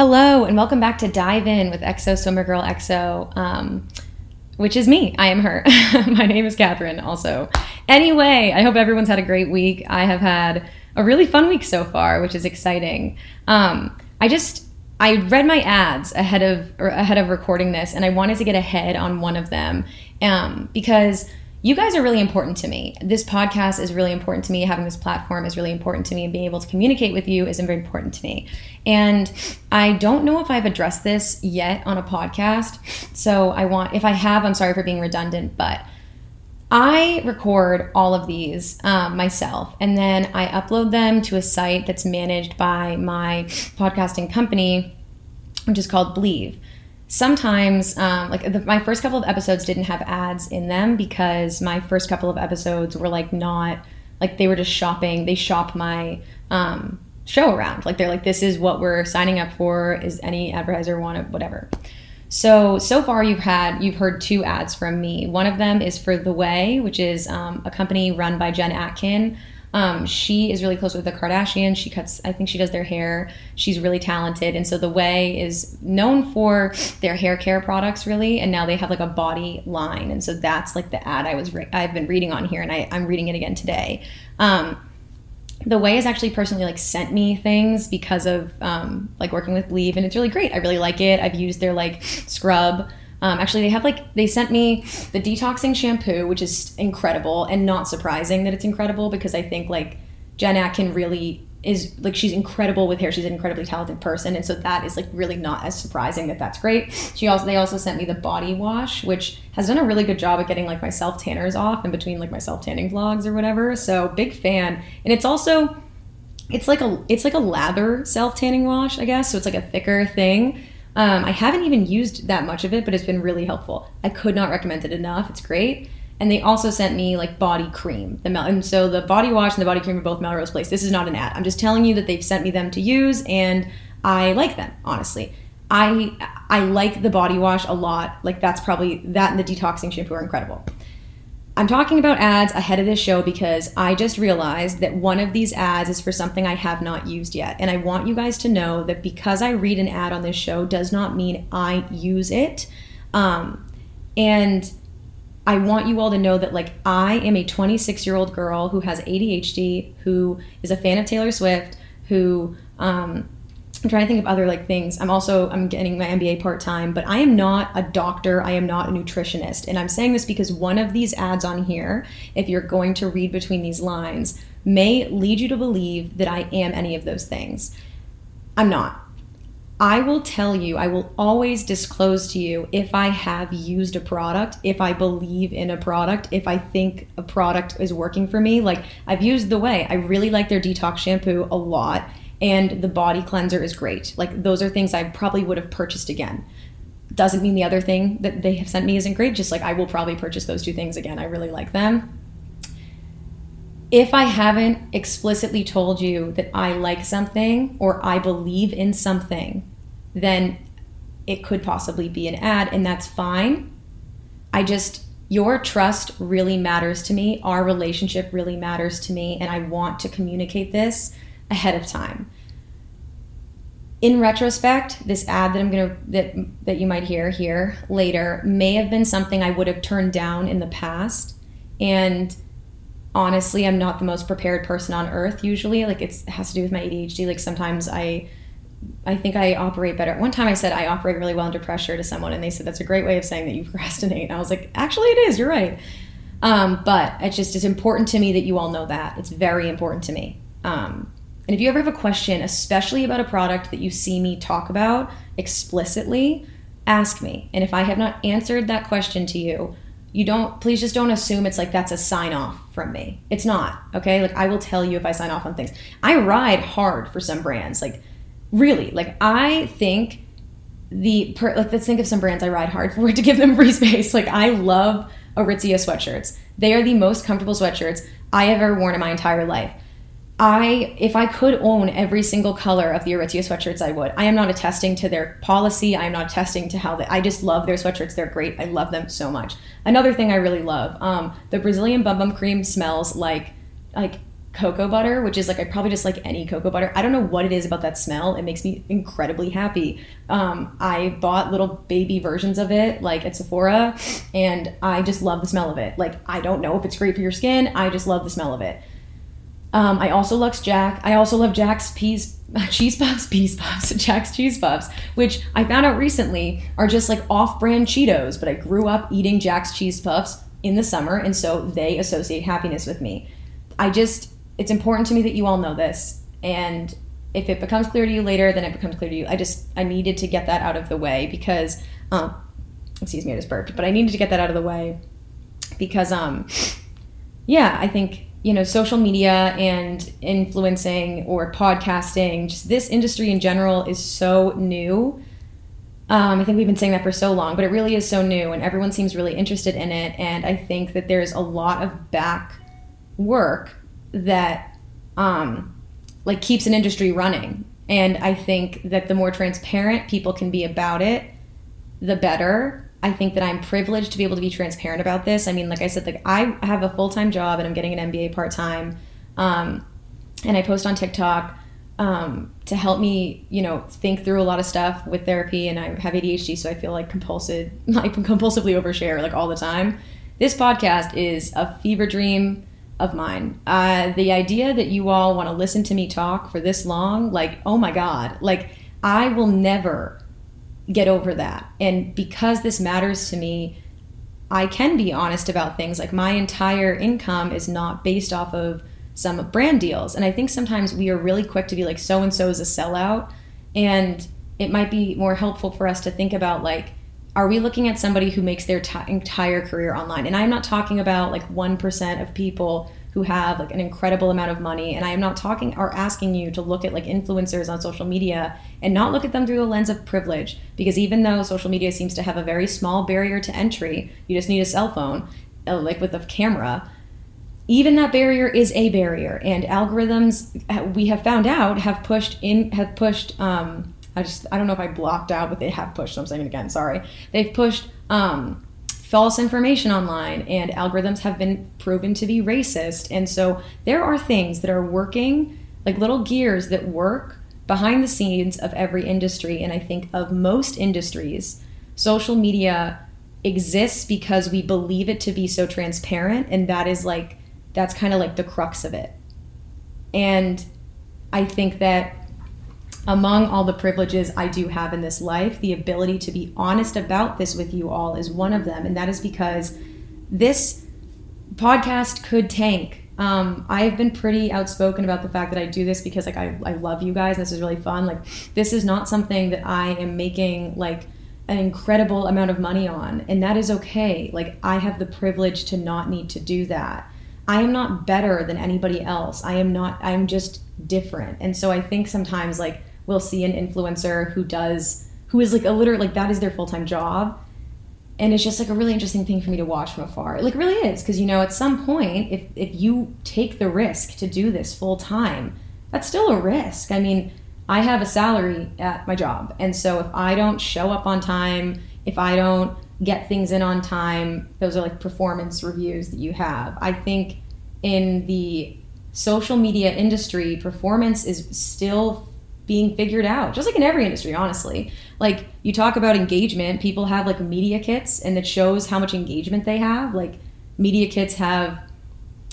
Hello, and welcome back to Dive In with XO Swimmer Girl XO, um, which is me. I am her. My name is Catherine, also. Anyway, I hope everyone's had a great week. I have had a really fun week so far, which is exciting. Um, I just I read my ads ahead of ahead of recording this, and I wanted to get ahead on one of them um, because you guys are really important to me. This podcast is really important to me. Having this platform is really important to me, and being able to communicate with you is very important to me. And I don't know if I've addressed this yet on a podcast. So I want, if I have, I'm sorry for being redundant, but I record all of these um, myself, and then I upload them to a site that's managed by my podcasting company, which is called Believe sometimes um, like the, my first couple of episodes didn't have ads in them because my first couple of episodes were like not like they were just shopping. They shop my um, show around. Like they're like this is what we're signing up for. Is any advertiser want it? Whatever. So so far you've had you've heard two ads from me. One of them is for the Ouai which is um, a company run by jen atkin um, she is really close with the Kardashians. She cuts, I think she does their hair. She's really talented. And so The Ouai is known for their hair care products, really. And now they have like a body line. And so that's like the ad I was, re- I've been reading on here and I, I'm reading it again today. Um, the Ouai has actually personally like sent me things because of um, like working with Believe, and it's really great. I really like it. I've used their like scrub um, actually, they have like they sent me the detoxing shampoo, which is incredible and not surprising that it's incredible because I think like Jen Atkin really is like she's incredible with hair. She's an incredibly talented person, and so that is like really not as surprising that that's great. She also they also sent me the body wash, which has done a really good job at getting like my self tanners off in between like my self tanning vlogs or whatever. So big fan, and it's also it's like a it's like a lather self tanning wash, I guess. So it's like a thicker thing. Um, I haven't even used that much of it, but it's been really helpful. I could not recommend it enough. It's great. And they also sent me like body cream. The Mel- and so the body wash and the body cream are both Melrose Place. This is not an ad. I'm just telling you that they've sent me them to use, and I like them honestly. I I like the body wash a lot. Like that's probably that and the detoxing shampoo are incredible. I'm talking about ads ahead of this show because I just realized that one of these ads is for something I have not used yet. And I want you guys to know that because I read an ad on this show does not mean I use it. Um, and I want you all to know that, like, I am a 26 year old girl who has ADHD, who is a fan of Taylor Swift, who um, I'm trying to think of other like things. I'm also I'm getting my MBA part time, but I am not a doctor. I am not a nutritionist, and I'm saying this because one of these ads on here, if you're going to read between these lines, may lead you to believe that I am any of those things. I'm not. I will tell you, I will always disclose to you if I have used a product, if I believe in a product, if I think a product is working for me. Like I've used the Ouai. I really like their detox shampoo a lot and the body cleanser is great. Like those are things I probably would have purchased again. Doesn't mean the other thing that they have sent me isn't great. Just like I will probably purchase those two things again. I really like them. If I haven't explicitly told you that I like something or I believe in something, then it could possibly be an ad, and that's fine. I just, your trust really matters to me. Our relationship really matters to me, and I want to communicate this ahead of time. In retrospect, this ad that I'm gonna that that you might hear here later may have been something I would have turned down in the past, and honestly, I'm not the most prepared person on earth usually. Like it has to do with my ADHD. Like sometimes I I think I operate better. One time I said I operate really well under pressure to someone, and they said that's a great way of saying that you procrastinate. And I was like, actually, it is. You're right. Um, but it's just it's important to me that you all know that. It's very important to me. Um, and if you ever have a question, especially about a product that you see me talk about explicitly, ask me. And if I have not answered that question to you, you don't please just don't assume it's like that's a sign off from me. It's not, okay? Like I will tell you if I sign off on things. I ride hard for some brands. Like really, like I think the per, like let's think of some brands I ride hard for to give them free space. Like I love Aritzia sweatshirts. They are the most comfortable sweatshirts I have ever worn in my entire life. I, if I could own every single color of the Aritzia sweatshirts, I would. I am not attesting to their policy. I am not attesting to how they. I just love their sweatshirts. They're great. I love them so much. Another thing I really love, um, the Brazilian Bum Bum Cream smells like, like cocoa butter, which is like I probably just like any cocoa butter. I don't know what it is about that smell. It makes me incredibly happy. Um, I bought little baby versions of it, like at Sephora, and I just love the smell of it. Like I don't know if it's great for your skin. I just love the smell of it. Um, I also love Jack. I also love Jack's peas, cheese puffs, peas puffs, Jack's cheese puffs, which I found out recently are just like off-brand Cheetos. But I grew up eating Jack's cheese puffs in the summer, and so they associate happiness with me. I just, it's important to me that you all know this, and if it becomes clear to you later, then it becomes clear to you. I just, I needed to get that out of the way because, um, excuse me, I just burped, but I needed to get that out of the way because, um, yeah, I think you know social media and influencing or podcasting just this industry in general is so new. Um, i think we've been saying that for so long but it really is so new and everyone seems really interested in it. And i think that there's a lot of back work that um, like keeps an industry running. And i think that the more transparent people can be about it the better I think that I'm privileged to be able to be transparent about this. I mean, like I said, like I have a full time job and I'm getting an MBA part time, um, and I post on TikTok um, to help me, you know, think through a lot of stuff with therapy. And I have ADHD, so I feel like compulsive, like compulsively overshare like all the time. This podcast is a fever dream of mine. Uh, the idea that you all want to listen to me talk for this long, like, oh my god, like I will never get over that. And because this matters to me, I can be honest about things. Like my entire income is not based off of some brand deals. And I think sometimes we are really quick to be like, so and so is a sellout. And it might be more helpful for us to think about like, are we looking at somebody who makes their t- entire career online? And I'm not talking about like 1% of people who have like an incredible amount of money and i am not talking or asking you to look at like influencers on social media and not look at them through the lens of privilege because even though social media seems to have a very small barrier to entry you just need a cell phone uh, like with a camera even that barrier is a barrier and algorithms uh, we have found out have pushed in have pushed um, i just i don't know if i blocked out but they have pushed i'm saying it again sorry. They've pushed um, false information online and algorithms have been proven to be racist. And so there are things that are working, like little gears that work behind the scenes of every industry. And I think of most industries, social media exists because we believe it to be so transparent. And that is like, that's kind of like the crux of it. And I think that among all the privileges I do have in this life, the ability to be honest about this with you all is one of them. And that is because this podcast could tank. Um, I've been pretty outspoken about the fact that I do this because like I, I love you guys. This is really fun. Like this is not something that I am making like an incredible amount of money on. And that is okay. Like I have the privilege to not need to do that. I am not better than anybody else. I am not, I'm just different. And so I think sometimes like we'll see an influencer who does who is like a literal like that is their full-time job. And it's just like a really interesting thing for me to watch from afar. It like really is because you know at some point if if you take the risk to do this full time that's still a risk. I mean i have a salary at my job and so if i don't show up on time if i don't get things in on time those are like performance reviews that you have. I think in the social media industry performance is still being figured out, just like in every industry, honestly. Like you talk about engagement, people have like media kits and it shows how much engagement they have. Like media kits have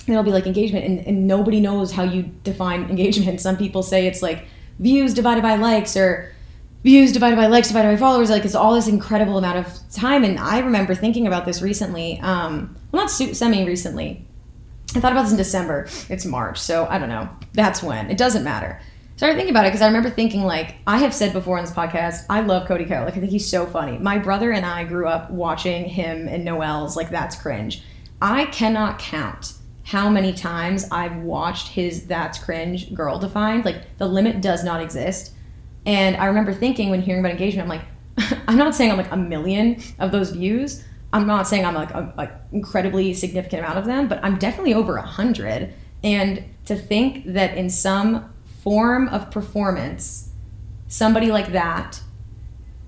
it'll be like engagement and, and nobody knows how you define engagement. Some people say it's like views divided by likes or views divided by likes divided by followers. Like it's all this incredible amount of time. And i remember thinking about this recently um, well not semi recently i thought about this in december. It's march so i don't know. That's when. It doesn't matter started thinking about it because I remember thinking like I have said before on this podcast, I love Cody Ko. Like I think he's so funny. My brother and I grew up watching him and Noel's like that's cringe. I cannot count how many times I've watched his that's cringe girl defined. Like the limit does not exist. And I remember thinking when hearing about engagement, I'm like, I'm not saying I'm like a million of those views. I'm not saying I'm like a, a incredibly significant amount of them, but I'm definitely over a hundred. And to think that in some form of performance, somebody like that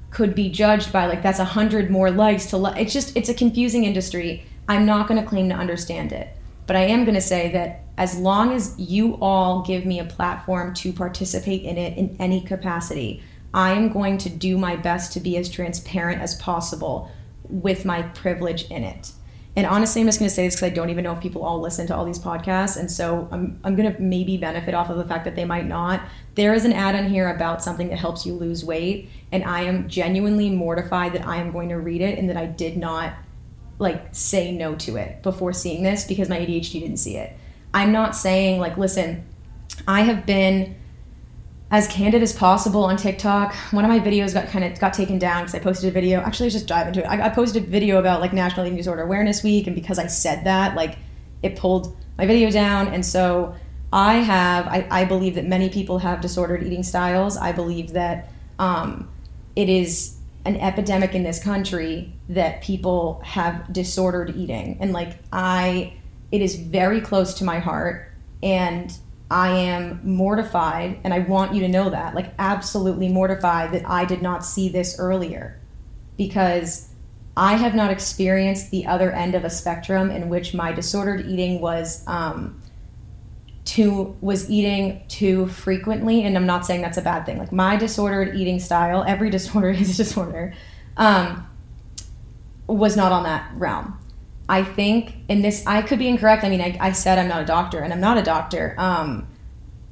could be judged by like that's a hundred more likes to it's just it's a confusing industry i'm not going to claim to understand it but i am going to say that as long as you all give me a platform to participate in it in any capacity, I am going to do my best to be as transparent as possible with my privilege in it. And honestly, I'm just going to say this because I don't even know if people all listen to all these podcasts. And so I'm, I'm going to maybe benefit off of the fact that they might not. There is an ad on here about something that helps you lose weight. And I am genuinely mortified that I am going to read it and that I did not like say no to it before seeing this because my ADHD didn't see it. I'm not saying like, listen, I have been as candid as possible on TikTok. One of my videos got kind of got taken down because I posted a video. Actually, let's just dive into it. I, I, posted a video about like National Eating Disorder Awareness Week, and because I said that, like it pulled my video down. And so I have, I, I believe that many people have disordered eating styles. I believe that um, it is an epidemic in this country that people have disordered eating, and like I, it is very close to my heart, and I am mortified, and I want you to know that, like, absolutely mortified that I did not see this earlier because I have not experienced the other end of a spectrum in which my disordered eating was um, too was eating too frequently, and I'm not saying that's a bad thing. Like my disordered eating style, every disorder is a disorder, um, was not on that realm. I think, and this, I could be incorrect. I mean, I, I said I'm not a doctor, and I'm not a doctor. Um,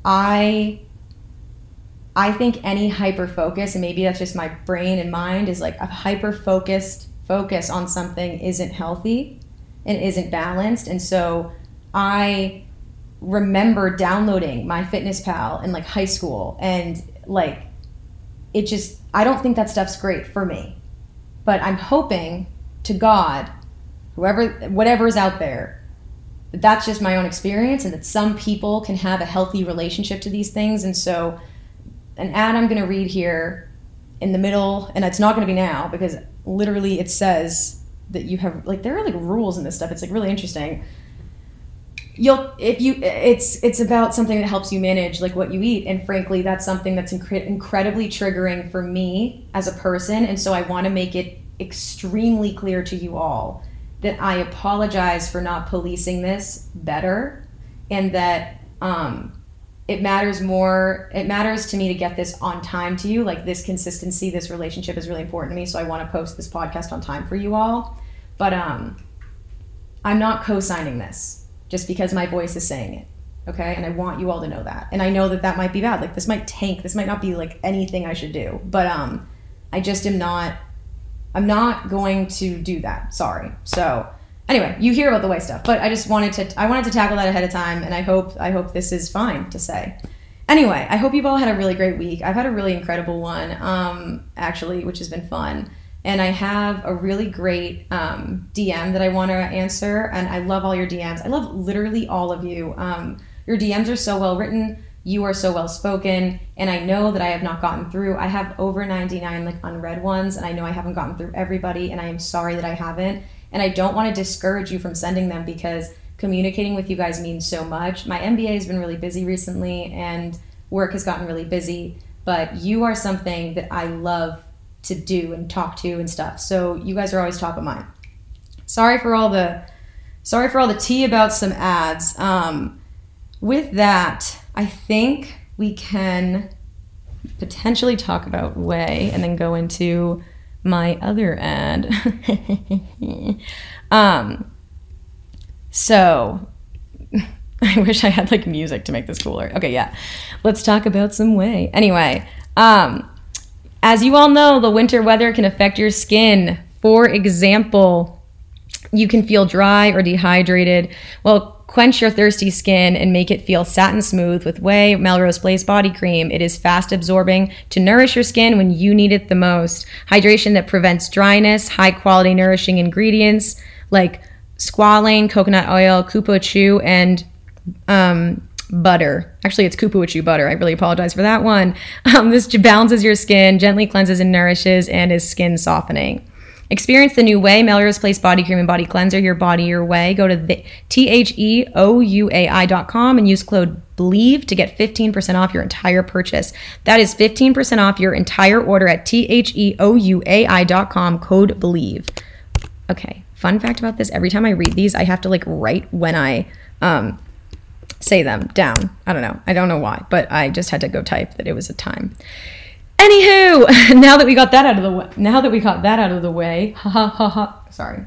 I, I think any hyper focus, and maybe that's just my brain and mind, is like a hyper focused focus on something isn't healthy and isn't balanced. And so I remember downloading MyFitnessPal in like high school, and like it just, I don't think that stuff's great for me. But I'm hoping to God whoever whatever is out there. That's just my own experience and that some people can have a healthy relationship to these things. And so an ad i'm going to read here in the middle and it's not going to be now because literally it says that you have like there are like rules in this stuff. It's like really interesting. You'll if you it's it's about something that helps you manage like what you eat. And frankly that's something that's incre- incredibly triggering for me as a person. And so i want to make it extremely clear to you all that I apologize for not policing this better and that um, it matters more it matters to me to get this on time to you. Like this consistency this relationship is really important to me so i want to post this podcast on time for you all. But um i'm not co-signing this just because my voice is saying it okay? And i want you all to know that. And i know that that might be bad. Like this might tank. This might not be like anything i should do. But um i just am not I'm not going to do that. Sorry. So anyway, you hear about the Ouai stuff, but I just wanted to I wanted to tackle that ahead of time, and I hope I hope this is fine to say. Anyway, I hope you've all had a really great week. I've had a really incredible one, um, actually, which has been fun. And I have a really great um, DM that I want to answer, and I love all your DMs. I love literally all of you. Um, your DMs are so well written you are so well spoken and i know that i have not gotten through. I have over 99 like unread ones and i know i haven't gotten through everybody and i am sorry that i haven't. And i don't want to discourage you from sending them because communicating with you guys means so much. My mba has been really busy recently and work has gotten really busy but you are something that i love to do and talk to and stuff. So you guys are always top of mind. Sorry for all the sorry for all the tea about some ads. Um, with that I think we can potentially talk about Ouai and then go into my other ad. um, so I wish I had like music to make this cooler. Okay, yeah. Let's talk about some Ouai. Anyway, um, as you all know, the winter weather can affect your skin. For example, you can feel dry or dehydrated. Well, Quench your thirsty skin and make it feel satin smooth with Ouai Melrose Place Body Cream. It is fast absorbing to nourish your skin when you need it the most. Hydration that prevents dryness, high quality nourishing ingredients like squalane, coconut oil, cupuaçu, and um, butter. Actually, it's cupuaçu butter. I really apologize for that one. Um, this balances your skin, gently cleanses and nourishes, and is skin softening. Experience the new Ouai Melrose Place Body Cream and Body Cleanser, your body, your way. Go to the T-H-E-O-U-A-I.com and use code BELIEVE to get 15% off your entire purchase. That is 15% off your entire order at T-H-E-O-U-A-I.com, code BELIEVE. Okay, fun fact about this, every time I read these, I have to like write when I um say them down. I don't know. I don't know why, but I just had to go type that it was a time. Anywho, now that we got that out of the way, now that we got that out of the way, ha ha ha ha. Sorry.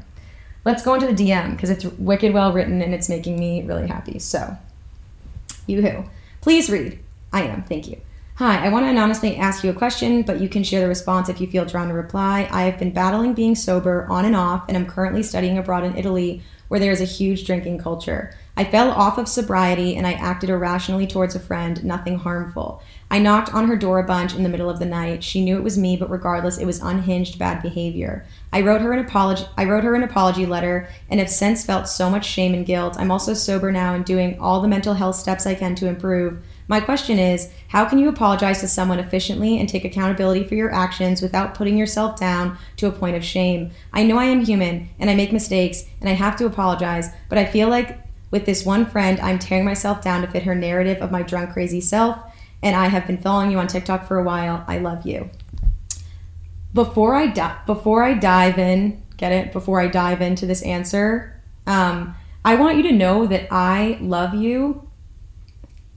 Let's go into the DM because it's wicked well written and it's making me really happy. So, you who, please read. I am. Thank you. Hi, I want to anonymously ask you a question, but you can share the response if you feel drawn to reply. I have been battling being sober on and off, and I'm currently studying abroad in Italy where there is a huge drinking culture. I fell off of sobriety and I acted irrationally towards a friend, nothing harmful. I knocked on her door a bunch in the middle of the night. She knew it was me, but regardless, it was unhinged bad behavior. I wrote her an apology I wrote her an apology letter and have since felt so much shame and guilt. I'm also sober now and doing all the mental health steps I can to improve. My question is, how can you apologize to someone efficiently and take accountability for your actions without putting yourself down to a point of shame? I know I am human and I make mistakes and I have to apologize, but I feel like with this one friend, I'm tearing myself down to fit her narrative of my drunk, crazy self and I have been following you on TikTok for a while. I love you. Before I di- before I dive in, get it? Before I dive into this answer, um, I want you to know that I love you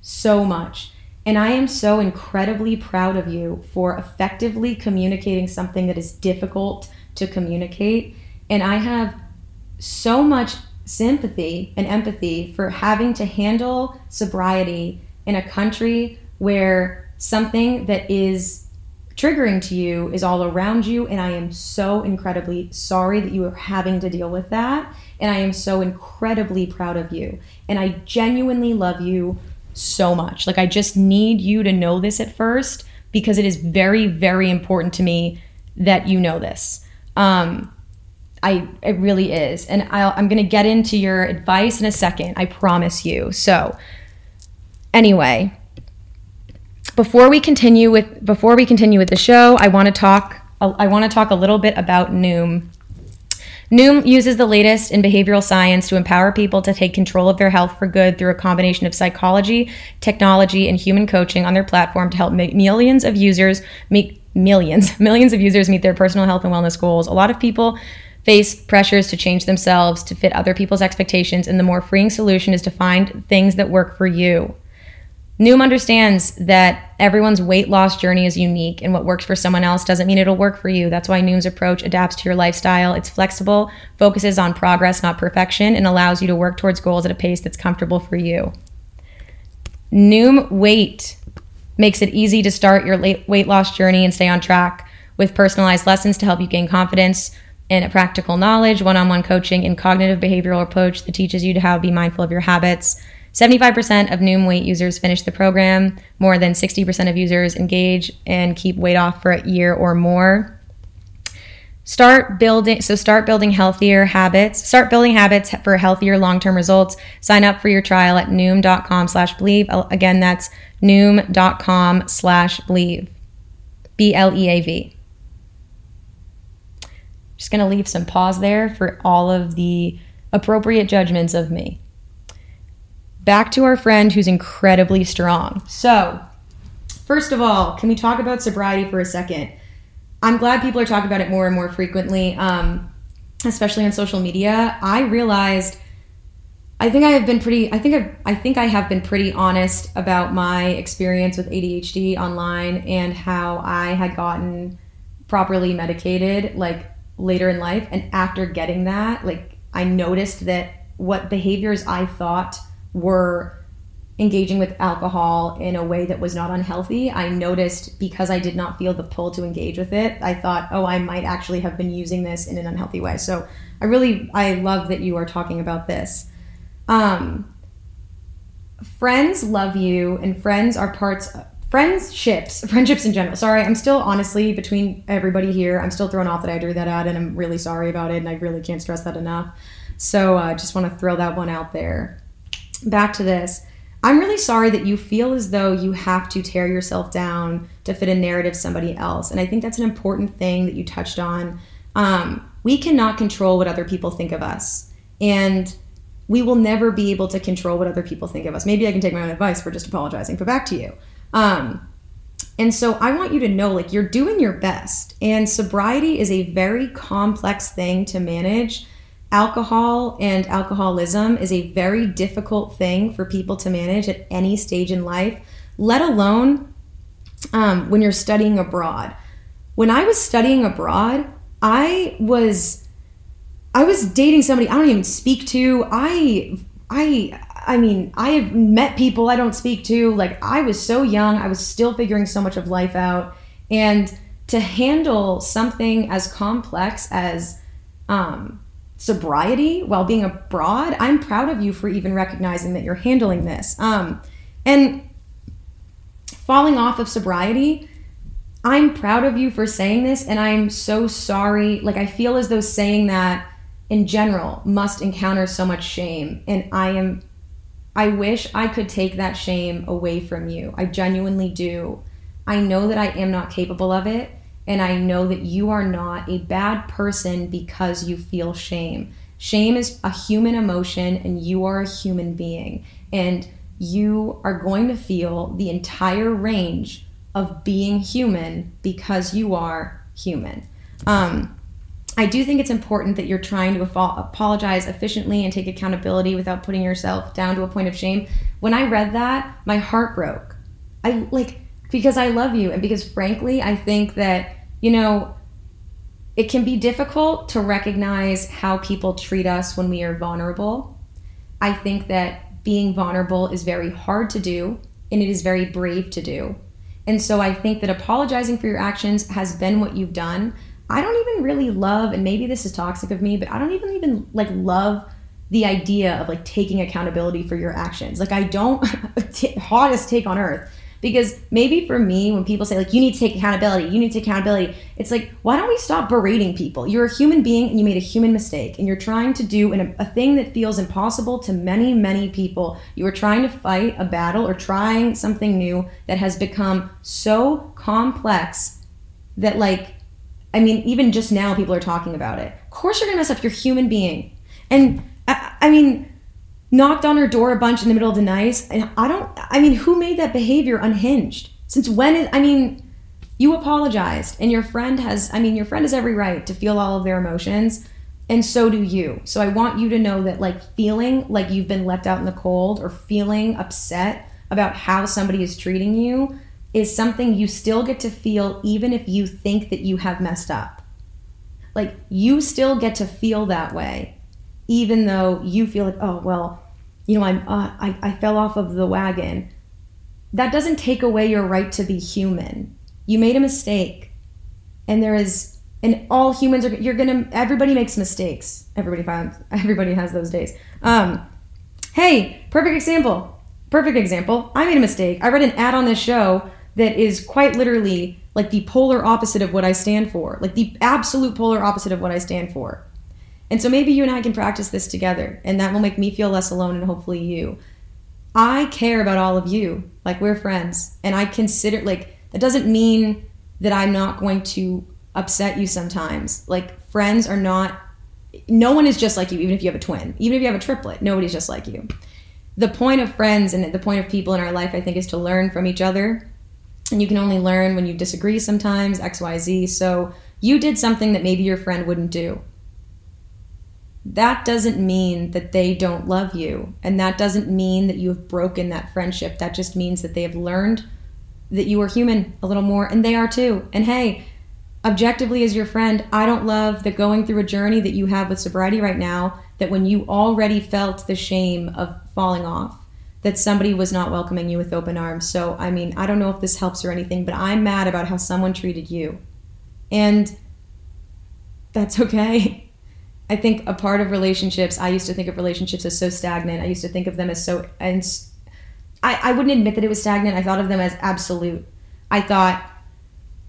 so much. And I am so incredibly proud of you for effectively communicating something that is difficult to communicate. And I have so much sympathy and empathy for having to handle sobriety in a country where something that is triggering to you is all around you. And I am so incredibly sorry that you are having to deal with that. And I am so incredibly proud of you. And I genuinely love you so much. Like, I just need you to know this at first because it is very, very important to me that you know this. Um, I it really is, and i I'm to get into your advice in a second. I promise you. So, anyway, before we continue with before we continue with the show, I want to talk I want to talk a little bit about Noom. Noom uses the latest in behavioral science to empower people to take control of their health for good through a combination of psychology, technology, and human coaching on their platform to help millions of users meet millions, millions of users meet their personal health and wellness goals. A lot of people face pressures to change themselves to fit other people's expectations, and the more freeing solution is to find things that work for you. Noom understands that everyone's weight loss journey is unique, and what works for someone else doesn't mean it'll work for you. That's why Noom's approach adapts to your lifestyle. It's flexible, focuses on progress, not perfection, and allows you to work towards goals at a pace that's comfortable for you. Noom Weight makes it easy to start your weight loss journey and stay on track with personalized lessons to help you gain confidence and practical knowledge, one on one coaching, and cognitive behavioral approach that teaches you to how to be mindful of your habits 75% of Noom weight users finish the program. More than 60% of users engage and keep weight off for a year or more. Start building so start building healthier habits. Start building habits for healthier long-term results. Sign up for your trial at noom.com slash believe. Again, that's noom.com slash believe. B-L-E-A-V. Just gonna leave some pause there for all of the appropriate judgments of me back to our friend who's incredibly strong. So, first of all, can we talk about sobriety for a second? I'm glad people are talking about it more and more frequently, um, especially on social media. I realized. I think I have been pretty. I think I've, I think I have been pretty honest about my experience with ADHD online and how I had gotten properly medicated like later in life. And after getting that, like I noticed that what behaviors I thought were engaging with alcohol in a way that was not unhealthy, I noticed because I did not feel the pull to engage with it, I thought, oh, I might actually have been using this in an unhealthy way. So I really, I love that you are talking about this. Um, friends love you, and friends are parts. Of friendships, friendships in general. Sorry, I'm still honestly between everybody here. I'm still thrown off that I drew that ad, and I'm really sorry about it, and I really can't stress that enough. So I uh, just want to throw that one out there back to this. I'm really sorry that you feel as though you have to tear yourself down to fit a narrative somebody else. And I think that's an important thing that you touched on. Um, we cannot control what other people think of us. And we will never be able to control what other people think of us. Maybe I can take my own advice for just apologizing, but back to you. Um, and so I want you to know like you're doing your best. And sobriety is a very complex thing to manage alcohol and alcoholism is a very difficult thing for people to manage at any stage in life, let alone um, when you're studying abroad. When I was studying abroad, I was I was dating somebody I don't even speak to. I I I mean, I have met people I don't speak to. Like I was so young, I was still figuring so much of life out and to handle something as complex as um, sobriety while being abroad, I'm proud of you for even recognizing that you're handling this. Um, and falling off of sobriety, I'm proud of you for saying this, and I'm so sorry. Like, I feel as though saying that in general must encounter so much shame, and I am. I wish I could take that shame away from you. I genuinely do. I know that I am not capable of it. And I know that you are not a bad person because you feel shame. Shame is a human emotion, and you are a human being. And you are going to feel the entire range of being human because you are human. Um, I do think it's important that you're trying to apologize efficiently and take accountability without putting yourself down to a point of shame. When I read that, my heart broke. I like because I love you and because frankly, I think that, you know, it can be difficult to recognize how people treat us when we are vulnerable. I think that being vulnerable is very hard to do and it is very brave to do. And so I think that apologizing for your actions has been what you've done. I don't even really love and maybe this is toxic of me, but I don't even even like love the idea of like taking accountability for your actions. Like I don't hottest take on earth because maybe for me, when people say, like, you need to take accountability, you need to take accountability, it's like, why don't we stop berating people? You're a human being and you made a human mistake and you're trying to do an, a thing that feels impossible to many, many people. You are trying to fight a battle or trying something new that has become so complex that, like, I mean, even just now people are talking about it. Of course, you're gonna mess up. You're human being. And I, I mean, knocked on her door a bunch in the middle of the night. And I don't, I mean, who made that behavior unhinged? Since when is, I mean, you apologized and your friend has, I mean, your friend has every right to feel all of their emotions and so do you. So I want you to know that like feeling like you've been left out in the cold or feeling upset about how somebody is treating you is something you still get to feel even if you think that you have messed up. Like you still get to feel that way even though you feel like, oh, well, you know, I'm, uh, I, I fell off of the wagon. That doesn't take away your right to be human. You made a mistake. And there is, and all humans are, you're gonna, everybody makes mistakes. Everybody finds, everybody has those days. Um, hey, perfect example. Perfect example. I made a mistake. I read an ad on this show that is quite literally like the polar opposite of what I stand for, like the absolute polar opposite of what I stand for. And so maybe you and I can practice this together, and that will make me feel less alone and hopefully you. I care about all of you. Like, we're friends. And I consider, like, that doesn't mean that I'm not going to upset you sometimes. Like, friends are not, no one is just like you, even if you have a twin, even if you have a triplet, nobody's just like you. The point of friends and the point of people in our life, I think, is to learn from each other. And you can only learn when you disagree sometimes, XYZ. So you did something that maybe your friend wouldn't do that doesn't mean that they don't love you. And that doesn't mean that you have broken that friendship. That just means that they have learned that you are human a little more, and they are too. And hey, objectively, as your friend, I don't love that going through a journey that you have with sobriety right now, that when you already felt the shame of falling off, that somebody was not welcoming you with open arms. So, I mean, I don't know if this helps or anything, but I'm mad about how someone treated you. And that's okay. I think a part of relationships, I used to think of relationships as so stagnant. I used to think of them as so, and I, I wouldn't admit that it was stagnant. I thought of them as absolute. I thought,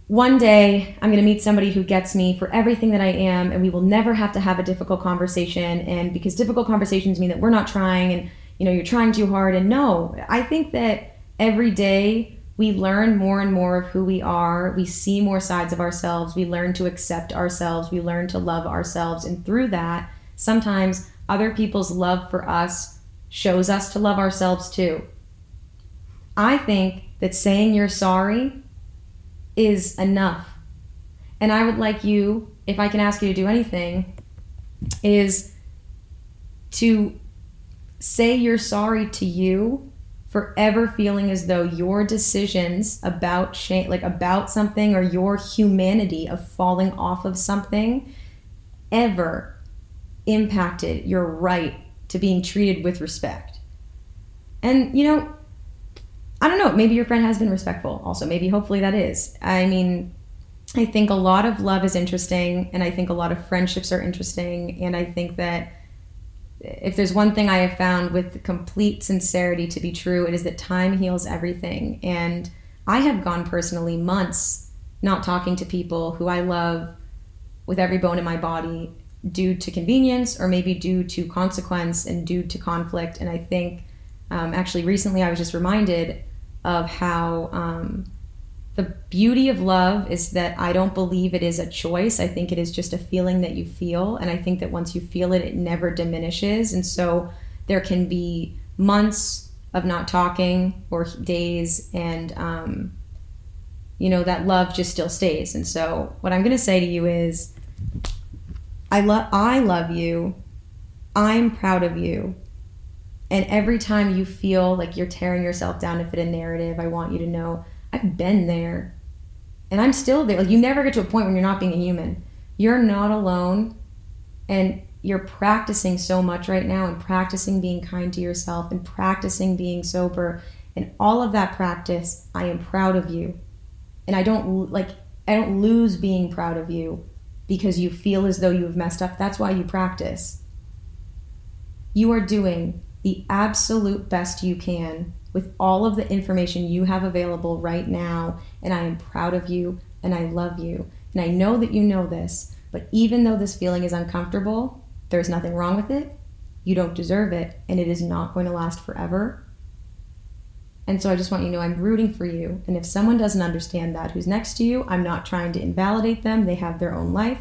one day I'm going to meet somebody who gets me for everything that I am, and we will never have to have a difficult conversation. And because difficult conversations mean that we're not trying, and you know, you're trying too hard. And no, I think that every day we learn more and more of who we are. We see more sides of ourselves. We learn to accept ourselves. We learn to love ourselves. And through that, sometimes other people's love for us shows us to love ourselves too. I think that saying you're sorry is enough. And I would like you, if I can ask you to do anything, is to say you're sorry to you for ever feeling as though your decisions about shame, like about something or your humanity of falling off of something ever impacted your right to being treated with respect. And, you know, I don't know, maybe your friend has been respectful also. Maybe hopefully that is. I mean, I think a lot of love is interesting and I think a lot of friendships are interesting and I think that if there's one thing I have found with complete sincerity to be true, it is that time heals everything. And I have gone personally months not talking to people who I love with every bone in my body due to convenience or maybe due to consequence and due to conflict. And I think um, actually recently I was just reminded of how um, the beauty of love is that I don't believe it is a choice. I think it is just a feeling that you feel. And I think that once you feel it, it never diminishes. And so there can be months of not talking or days, and, um, you know, that love just still stays. And so what I'm going to say to you is I, love I love you. I'm proud of you. And every time you feel like you're tearing yourself down to fit a narrative, I want you to know I've been there. And I'm still there. Like you never get to a point when you're not being a human. You're not alone. And you're practicing so much right now and practicing being kind to yourself and practicing being sober and all of that practice i am proud of you and i don't like i don't lose being proud of you because you feel as though you have messed up that's why you practice you are doing the absolute best you can with all of the information you have available right now. And I am proud of you and I love you. And I know that you know this, but even though this feeling is uncomfortable, there's nothing wrong with it. You don't deserve it, and it is not going to last forever. And so I just want you to know I'm rooting for you. And if someone doesn't understand that who's next to you, I'm not trying to invalidate them. They have their own life.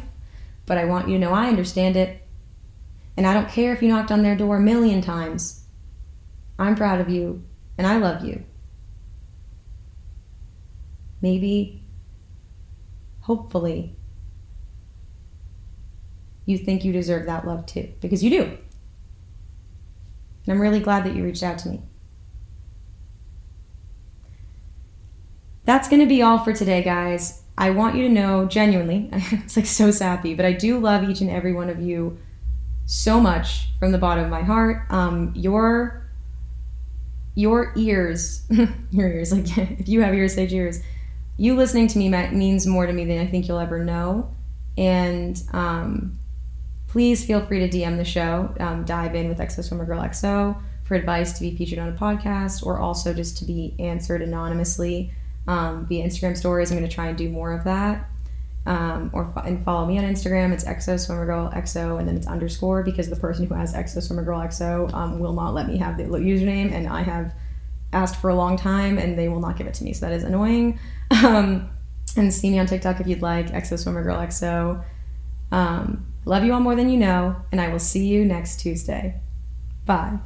But I want you to know I understand it. And I don't care if you knocked on their door a million times. I'm proud of you and I love you. Maybe, hopefully, you think you deserve that love too, because you do. And I'm really glad that you reached out to me. That's going to be all for today, guys. I want you to know genuinely, it's like so sappy, but I do love each and every one of you so much from the bottom of my heart. Um, your your ears, your ears, like if you have ears, say ears, you listening to me means more to me than I think you'll ever know. And um, please feel free to DM the show, um, dive in with XO Swimmer Girl XO for advice to be featured on a podcast or also just to be answered anonymously um, via Instagram stories. I'm going to try and do more of that um, or and follow me on Instagram. It's xo Swimmer Girl xo, and then it's underscore because the person who has xo Swimmer Girl xo um, will not let me have the username, and I have asked for a long time, and they will not give it to me. So that is annoying. Um, and see me on TikTok if you'd like xo Swimmer Girl xo. Um, love you all more than you know, and I will see you next Tuesday. Bye.